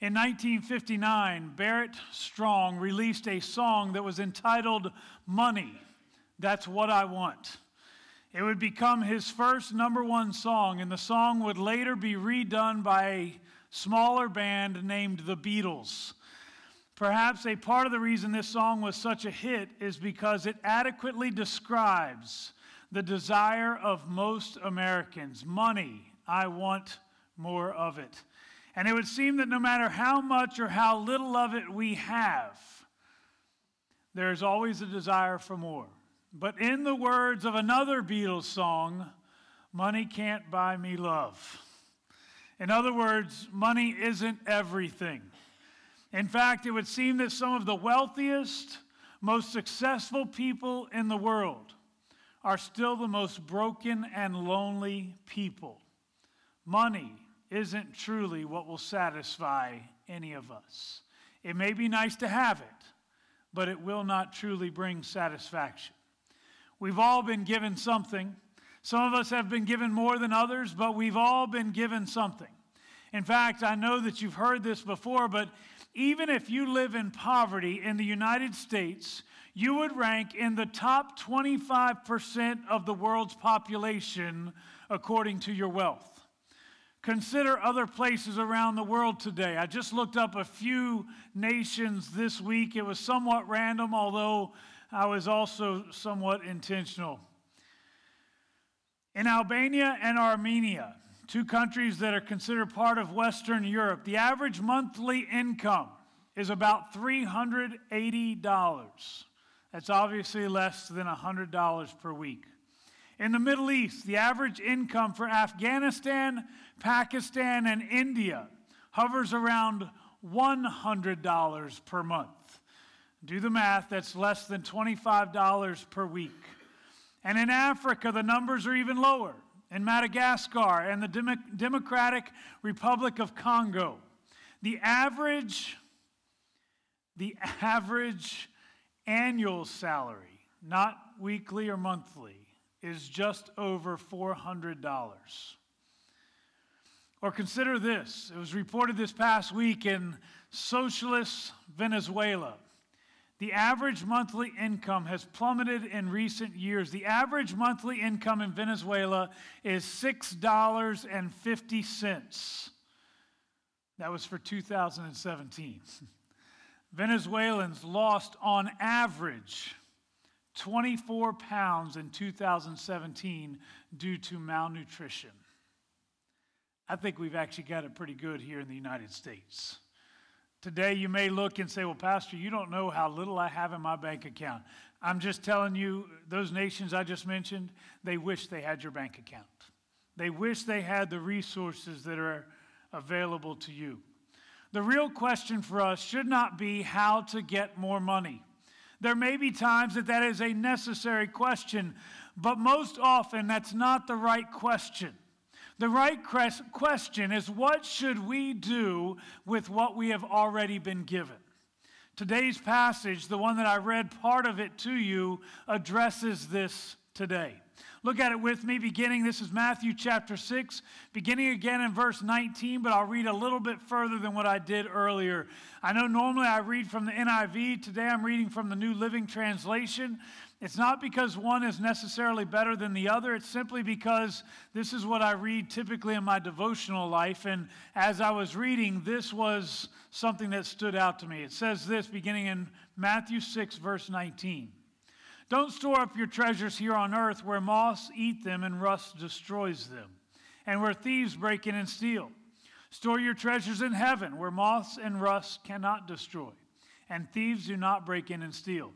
In 1959, Barrett Strong released a song that was entitled Money. That's What I Want. It would become his first number one song, and the song would later be redone by a smaller band named the Beatles. Perhaps a part of the reason this song was such a hit is because it adequately describes the desire of most Americans money. I want more of it. And it would seem that no matter how much or how little of it we have, there is always a desire for more. But in the words of another Beatles song, money can't buy me love. In other words, money isn't everything. In fact, it would seem that some of the wealthiest, most successful people in the world are still the most broken and lonely people. Money isn't truly what will satisfy any of us. It may be nice to have it, but it will not truly bring satisfaction. We've all been given something. Some of us have been given more than others, but we've all been given something. In fact, I know that you've heard this before, but even if you live in poverty in the United States, you would rank in the top 25% of the world's population according to your wealth. Consider other places around the world today. I just looked up a few nations this week. It was somewhat random, although I was also somewhat intentional. In Albania and Armenia, two countries that are considered part of Western Europe, the average monthly income is about $380. That's obviously less than $100 per week. In the Middle East, the average income for Afghanistan, Pakistan, and India hovers around $100 per month. Do the math, that's less than $25 per week. And in Africa, the numbers are even lower. In Madagascar and the Demo- Democratic Republic of Congo, the average, the average annual salary, not weekly or monthly, is just over $400. Or consider this it was reported this past week in socialist Venezuela. The average monthly income has plummeted in recent years. The average monthly income in Venezuela is $6.50. That was for 2017. Venezuelans lost on average 24 pounds in 2017 due to malnutrition. I think we've actually got it pretty good here in the United States. Today, you may look and say, Well, Pastor, you don't know how little I have in my bank account. I'm just telling you, those nations I just mentioned, they wish they had your bank account. They wish they had the resources that are available to you. The real question for us should not be how to get more money. There may be times that that is a necessary question, but most often that's not the right question. The right question is what should we do with what we have already been given? Today's passage, the one that I read part of it to you, addresses this today. Look at it with me, beginning, this is Matthew chapter 6, beginning again in verse 19, but I'll read a little bit further than what I did earlier. I know normally I read from the NIV. Today I'm reading from the New Living Translation. It's not because one is necessarily better than the other, it's simply because this is what I read typically in my devotional life. And as I was reading, this was something that stood out to me. It says this beginning in Matthew 6, verse 19. Don't store up your treasures here on earth where moths eat them and rust destroys them, and where thieves break in and steal. Store your treasures in heaven where moths and rust cannot destroy, and thieves do not break in and steal.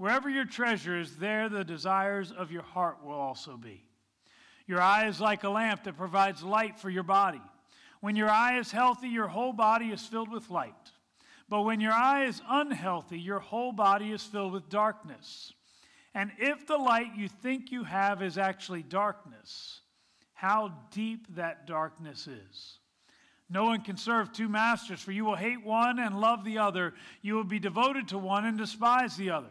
Wherever your treasure is, there the desires of your heart will also be. Your eye is like a lamp that provides light for your body. When your eye is healthy, your whole body is filled with light. But when your eye is unhealthy, your whole body is filled with darkness. And if the light you think you have is actually darkness, how deep that darkness is. No one can serve two masters, for you will hate one and love the other. You will be devoted to one and despise the other.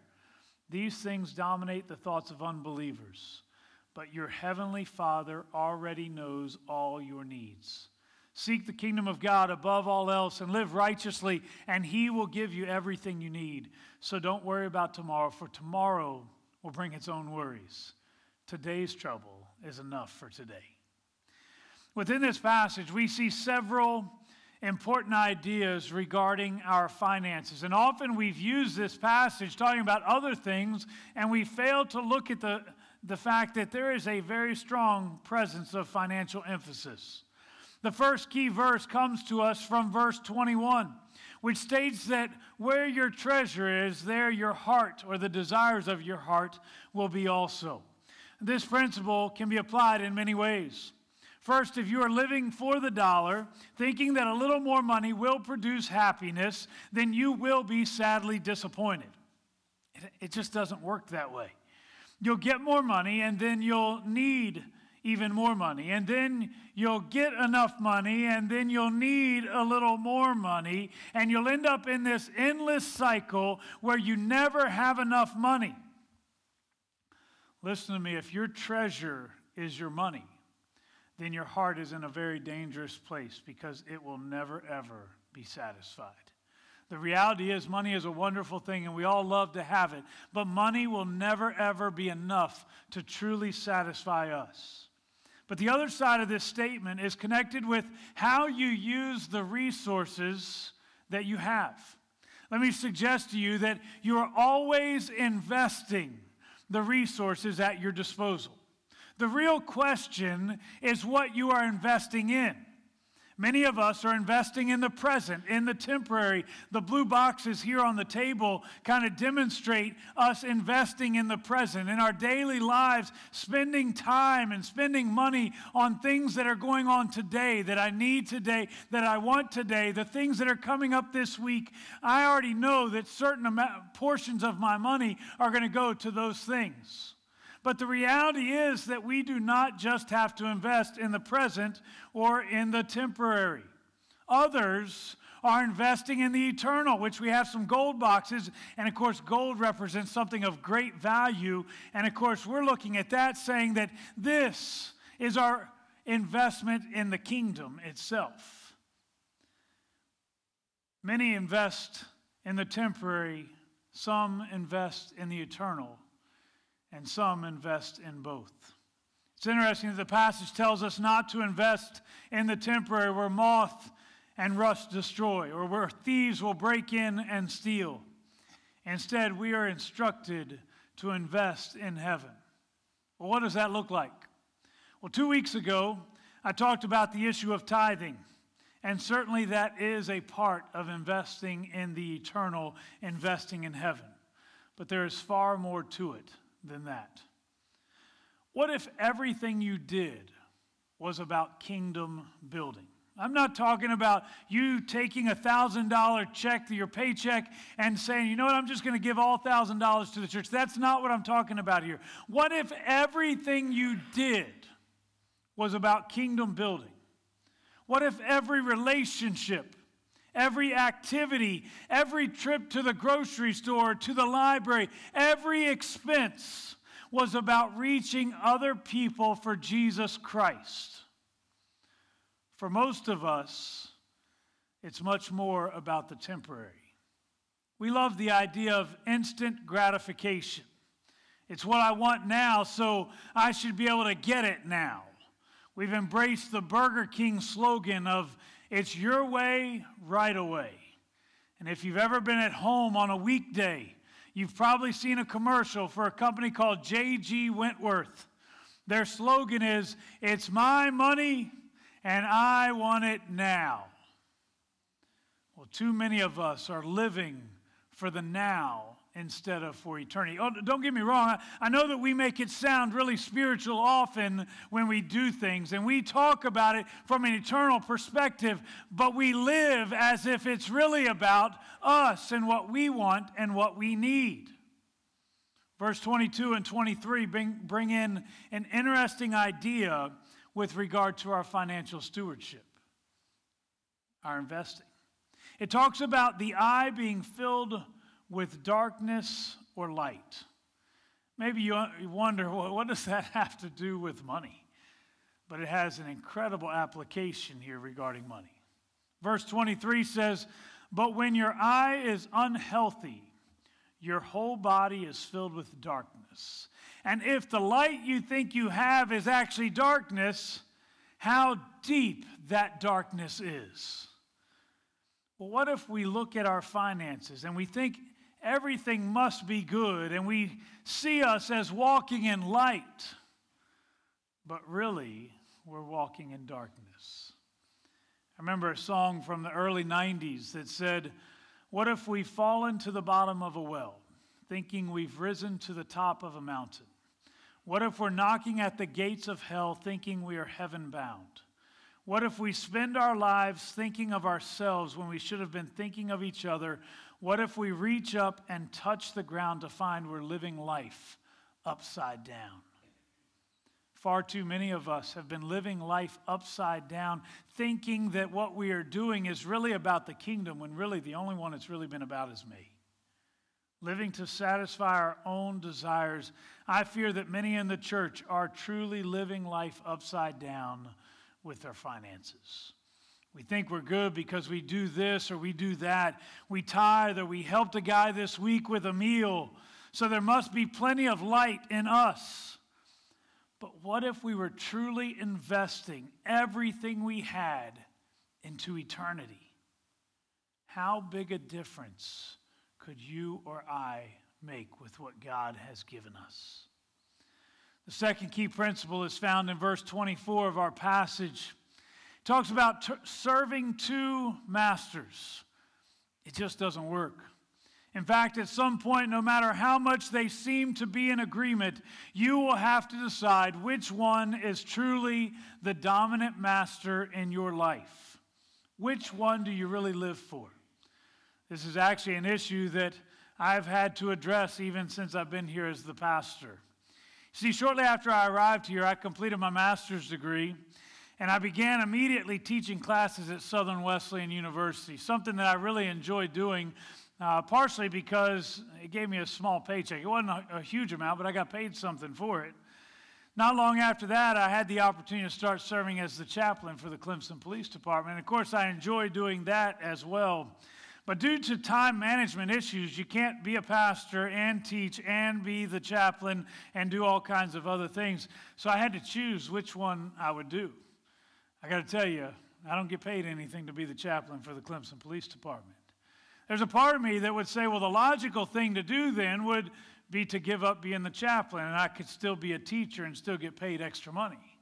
These things dominate the thoughts of unbelievers, but your heavenly Father already knows all your needs. Seek the kingdom of God above all else and live righteously, and He will give you everything you need. So don't worry about tomorrow, for tomorrow will bring its own worries. Today's trouble is enough for today. Within this passage, we see several important ideas regarding our finances. And often we've used this passage talking about other things, and we fail to look at the, the fact that there is a very strong presence of financial emphasis. The first key verse comes to us from verse 21, which states that where your treasure is, there your heart or the desires of your heart will be also. This principle can be applied in many ways. First, if you are living for the dollar, thinking that a little more money will produce happiness, then you will be sadly disappointed. It just doesn't work that way. You'll get more money, and then you'll need even more money. And then you'll get enough money, and then you'll need a little more money. And you'll end up in this endless cycle where you never have enough money. Listen to me if your treasure is your money, then your heart is in a very dangerous place because it will never, ever be satisfied. The reality is, money is a wonderful thing and we all love to have it, but money will never, ever be enough to truly satisfy us. But the other side of this statement is connected with how you use the resources that you have. Let me suggest to you that you are always investing the resources at your disposal. The real question is what you are investing in. Many of us are investing in the present, in the temporary. The blue boxes here on the table kind of demonstrate us investing in the present, in our daily lives, spending time and spending money on things that are going on today, that I need today, that I want today, the things that are coming up this week. I already know that certain portions of my money are going to go to those things. But the reality is that we do not just have to invest in the present or in the temporary. Others are investing in the eternal, which we have some gold boxes. And of course, gold represents something of great value. And of course, we're looking at that saying that this is our investment in the kingdom itself. Many invest in the temporary, some invest in the eternal and some invest in both. It's interesting that the passage tells us not to invest in the temporary where moth and rust destroy, or where thieves will break in and steal. Instead, we are instructed to invest in heaven. Well, what does that look like? Well, two weeks ago, I talked about the issue of tithing. And certainly that is a part of investing in the eternal, investing in heaven. But there is far more to it than that? What if everything you did was about kingdom building? I'm not talking about you taking a $1,000 check to your paycheck and saying, you know what, I'm just going to give all $1,000 to the church. That's not what I'm talking about here. What if everything you did was about kingdom building? What if every relationship every activity, every trip to the grocery store, to the library, every expense was about reaching other people for Jesus Christ. For most of us, it's much more about the temporary. We love the idea of instant gratification. It's what I want now, so I should be able to get it now. We've embraced the Burger King slogan of, It's your way, right away. And if you've ever been at home on a weekday, you've probably seen a commercial for a company called J.G. Wentworth. Their slogan is, It's my money and I want it now. Well, too many of us are living for the now instead of for eternity. Oh, don't get me wrong. I know that we make it sound really spiritual often when we do things, and we talk about it from an eternal perspective, but we live as if it's really about us and what we want and what we need. Verse 22 and 23 bring, bring in an interesting idea with regard to our financial stewardship, our investing. It talks about the eye being filled with darkness or light. Maybe you wonder, well, what does that have to do with money? But it has an incredible application here regarding money. Verse 23 says, But when your eye is unhealthy, your whole body is filled with darkness. And if the light you think you have is actually darkness, how deep that darkness is. Well, what if we look at our finances and we think everything must be good, and we see us as walking in light, but really, we're walking in darkness. I remember a song from the early 90s that said, What if we fall into the bottom of a well, thinking we've risen to the top of a mountain? What if we're knocking at the gates of hell, thinking we are heaven bound? What if we spend our lives thinking of ourselves when we should have been thinking of each other? What if we reach up and touch the ground to find we're living life upside down? Far too many of us have been living life upside down, thinking that what we are doing is really about the kingdom, when really the only one it's really been about is me. Living to satisfy our own desires. I fear that many in the church are truly living life upside down with their finances. We think we're good because we do this or we do that. We tithe or we helped a guy this week with a meal. So there must be plenty of light in us. But what if we were truly investing everything we had into eternity? How big a difference could you or I make with what God has given us? The second key principle is found in verse 24 of our passage talks about t- serving two masters. It just doesn't work. In fact, at some point, no matter how much they seem to be in agreement, you will have to decide which one is truly the dominant master in your life. Which one do you really live for? This is actually an issue that I've had to address even since I've been here as the pastor. See, shortly after I arrived here, I completed my master's degree and I began immediately teaching classes at Southern Wesleyan University, something that I really enjoyed doing, uh, partially because it gave me a small paycheck. It wasn't a, a huge amount, but I got paid something for it. Not long after that, I had the opportunity to start serving as the chaplain for the Clemson Police Department. Of course, I enjoyed doing that as well. But due to time management issues, you can't be a pastor and teach and be the chaplain and do all kinds of other things. So I had to choose which one I would do. I got to tell you, I don't get paid anything to be the chaplain for the Clemson Police Department. There's a part of me that would say, well, the logical thing to do then would be to give up being the chaplain, and I could still be a teacher and still get paid extra money.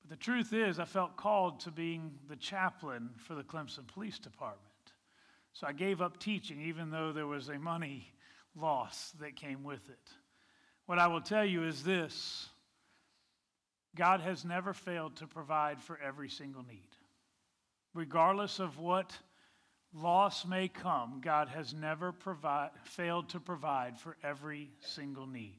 But the truth is, I felt called to being the chaplain for the Clemson Police Department. So I gave up teaching, even though there was a money loss that came with it. What I will tell you is this God has never failed to provide for every single need. Regardless of what loss may come, God has never provide, failed to provide for every single need.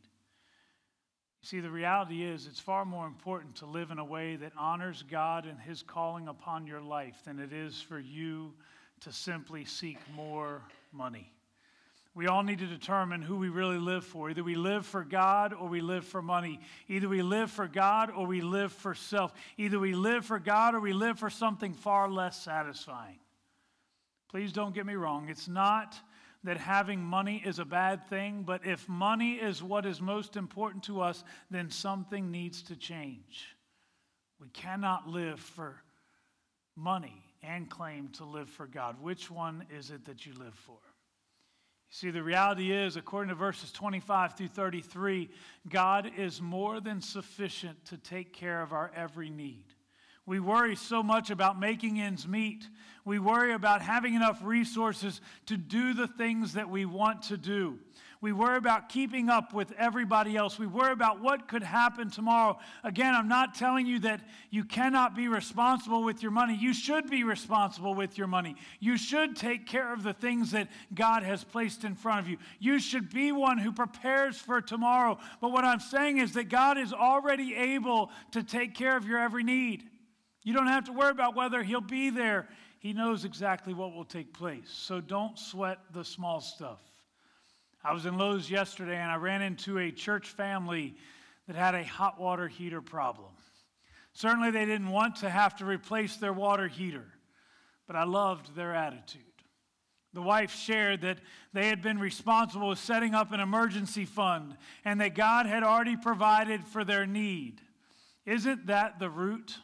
You see, the reality is it's far more important to live in a way that honors God and His calling upon your life than it is for you to simply seek more money. We all need to determine who we really live for. Either we live for God or we live for money. Either we live for God or we live for self. Either we live for God or we live for something far less satisfying. Please don't get me wrong. It's not that having money is a bad thing, but if money is what is most important to us, then something needs to change. We cannot live for money and claim to live for God. Which one is it that you live for? See, the reality is, according to verses 25 through 33, God is more than sufficient to take care of our every need. We worry so much about making ends meet. We worry about having enough resources to do the things that we want to do. We worry about keeping up with everybody else. We worry about what could happen tomorrow. Again, I'm not telling you that you cannot be responsible with your money. You should be responsible with your money. You should take care of the things that God has placed in front of you. You should be one who prepares for tomorrow. But what I'm saying is that God is already able to take care of your every need. You don't have to worry about whether He'll be there. He knows exactly what will take place. So don't sweat the small stuff. I was in Lowe's yesterday and I ran into a church family that had a hot water heater problem. Certainly, they didn't want to have to replace their water heater, but I loved their attitude. The wife shared that they had been responsible with setting up an emergency fund and that God had already provided for their need. Isn't that the root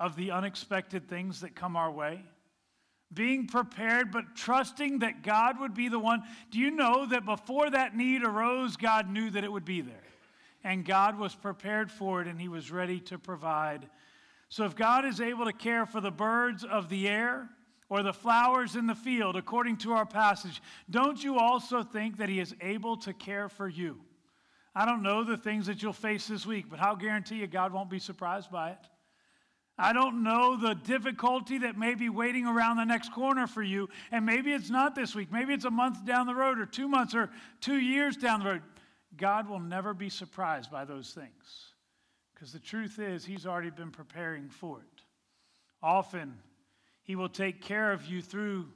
of the unexpected things that come our way? Being prepared, but trusting that God would be the one. Do you know that before that need arose, God knew that it would be there? And God was prepared for it and He was ready to provide. So if God is able to care for the birds of the air or the flowers in the field, according to our passage, don't you also think that He is able to care for you? I don't know the things that you'll face this week, but I'll guarantee you God won't be surprised by it. I don't know the difficulty that may be waiting around the next corner for you. And maybe it's not this week. Maybe it's a month down the road, or two months, or two years down the road. God will never be surprised by those things. Because the truth is, He's already been preparing for it. Often, He will take care of you through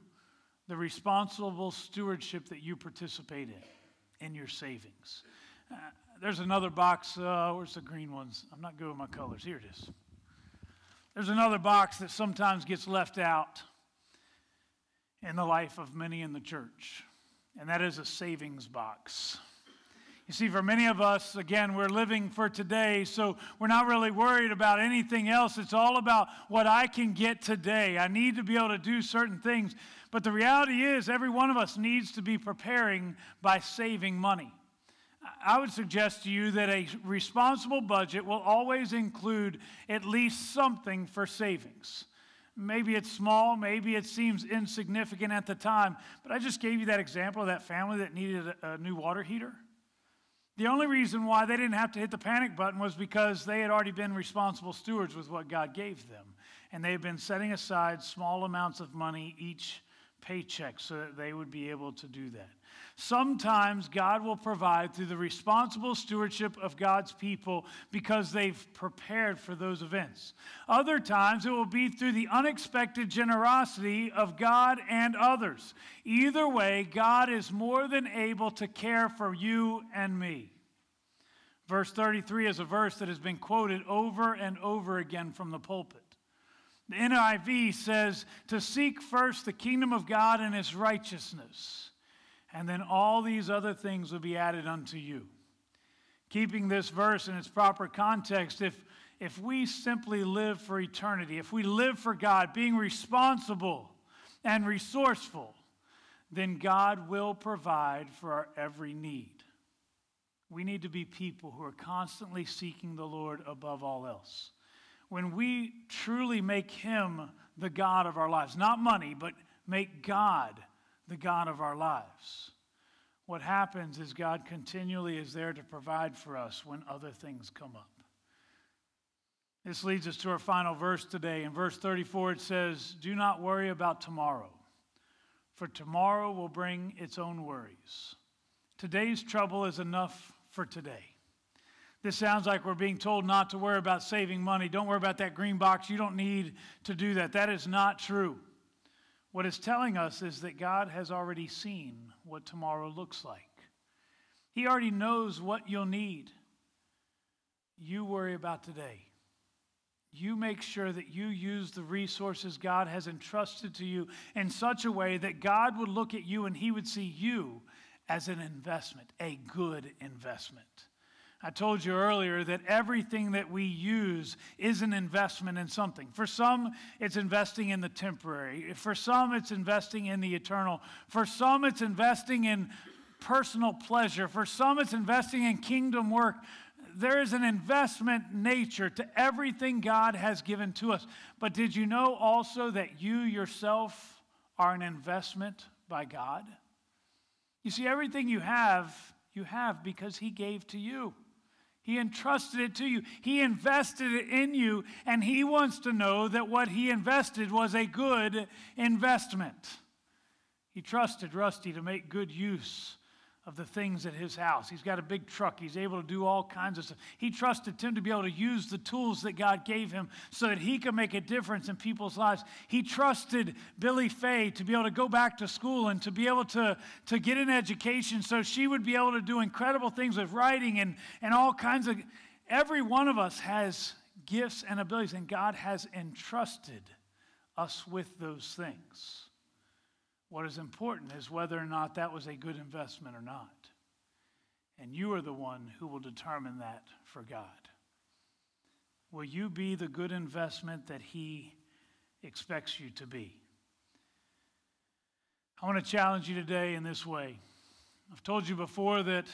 the responsible stewardship that you participate in, in your savings. Uh, there's another box. Uh, where's the green ones? I'm not good with my colors. Here it is. There's another box that sometimes gets left out in the life of many in the church, and that is a savings box. You see, for many of us, again, we're living for today, so we're not really worried about anything else. It's all about what I can get today. I need to be able to do certain things. But the reality is, every one of us needs to be preparing by saving money. I would suggest to you that a responsible budget will always include at least something for savings. Maybe it's small, maybe it seems insignificant at the time, but I just gave you that example of that family that needed a, new water heater. The only reason why they didn't have to hit the panic button was because they had already been responsible stewards with what God gave them. And they had been setting aside small amounts of money each paycheck so that they would be able to do that. Sometimes God will provide through the responsible stewardship of God's people because they've prepared for those events. Other times it will be through the unexpected generosity of God and others. Either way, God is more than able to care for you and me. Verse 33 is a verse that has been quoted over and over again from the pulpit. The NIV says to seek first the kingdom of God and his righteousness and then all these other things will be added unto you. Keeping this verse in its proper context, if, if we simply live for eternity, if we live for God, being responsible and resourceful, then God will provide for our every need. We need to be people who are constantly seeking the Lord above all else. When we truly make Him the God of our lives, not money, but make God the God of our lives. What happens is God continually is there to provide for us when other things come up. This leads us to our final verse today. In verse 34, it says, Do not worry about tomorrow, for tomorrow will bring its own worries. Today's trouble is enough for today. This sounds like we're being told not to worry about saving money. Don't worry about that green box. You don't need to do that. That is not true. What it's telling us is that God has already seen what tomorrow looks like. He already knows what you'll need. You worry about today. You make sure that you use the resources God has entrusted to you in such a way that God would look at you and He would see you as an investment, a good investment. I told you earlier that everything that we use is an investment in something. For some, it's investing in the temporary. For some, it's investing in the eternal. For some, it's investing in personal pleasure. For some, it's investing in kingdom work. There is an investment nature to everything God has given to us. But did you know also that you yourself are an investment by God? You see, everything you have, you have because He gave to you. He entrusted it to you. He invested it in you, and He wants to know that what He invested was a good investment. He trusted Rusty to make good use of the things at his house. He's got a big truck. He's able to do all kinds of stuff. He trusted Tim to be able to use the tools that God gave him so that he could make a difference in people's lives. He trusted Billy Fay to be able to go back to school and to be able to, to get an education so she would be able to do incredible things with writing and, and all kinds of. Every one of us has gifts and abilities, and God has entrusted us with those things. What is important is whether or not that was a good investment or not. And you are the one who will determine that for God. Will you be the good investment that He expects you to be? I want to challenge you today in this way. I've told you before that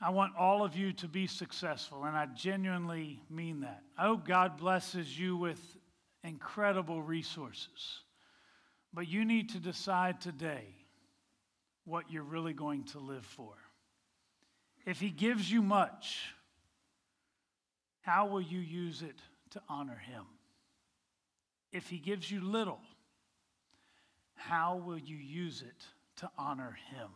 I want all of you to be successful, and I genuinely mean that. I hope God blesses you with incredible resources. But you need to decide today what you're really going to live for. If He gives you much, how will you use it to honor Him? If He gives you little, how will you use it to honor Him?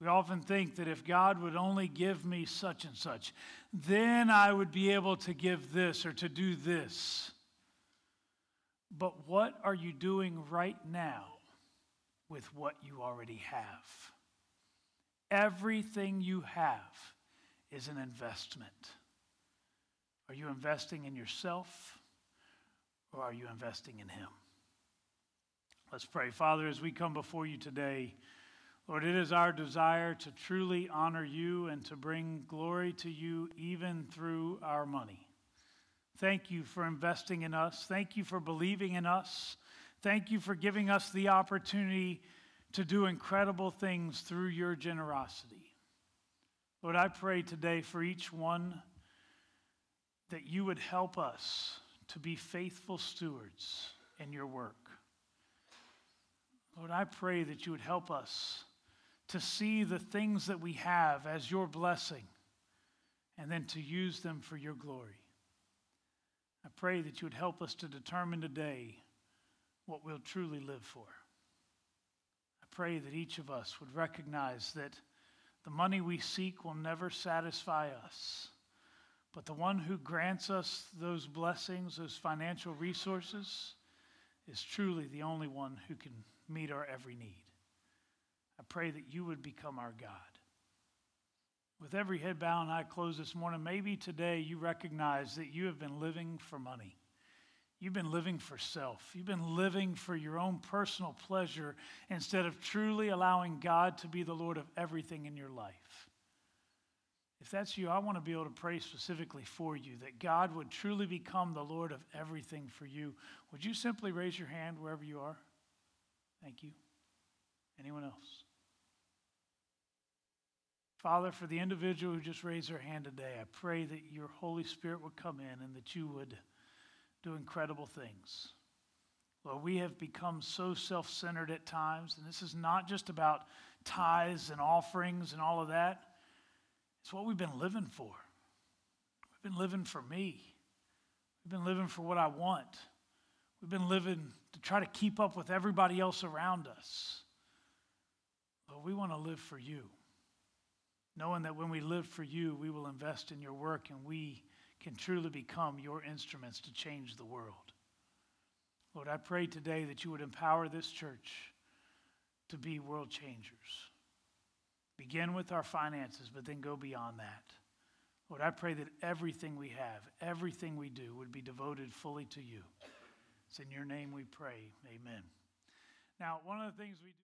We often think that if God would only give me such and such, then I would be able to give this or to do this. But what are you doing right now with what you already have? Everything you have is an investment. Are you investing in yourself or are you investing in Him? Let's pray. Father, as we come before you today, Lord, it is our desire to truly honor you and to bring glory to you even through our money. Thank you for investing in us. Thank you for believing in us. Thank you for giving us the opportunity to do incredible things through your generosity. Lord, I pray today for each one that you would help us to be faithful stewards in your work. Lord, I pray that you would help us to see the things that we have as your blessing and then to use them for your glory. I pray that you would help us to determine today what we'll truly live for. I pray that each of us would recognize that the money we seek will never satisfy us, but the one who grants us those blessings, those financial resources, is truly the only one who can meet our every need. I pray that you would become our God. With every head bowed and eye closed this morning, maybe today you recognize that you have been living for money. You've been living for self. You've been living for your own personal pleasure instead of truly allowing God to be the Lord of everything in your life. If that's you, I want to be able to pray specifically for you that God would truly become the Lord of everything for you. Would you simply raise your hand wherever you are? Thank you. Anyone else? Father, for the individual who just raised their hand today, I pray that your Holy Spirit would come in and that you would do incredible things. Lord, we have become so self centered at times, and this is not just about tithes and offerings and all of that. It's what we've been living for. We've been living for me. We've been living for what I want. We've been living to try to keep up with everybody else around us. But we want to live for you knowing that when we live for you, we will invest in your work and we can truly become your instruments to change the world. Lord, I pray today that you would empower this church to be world changers. Begin with our finances, but then go beyond that. Lord, I pray that everything we have, everything we do, would be devoted fully to you. It's in your name we pray. Amen. Now, one of the things we do.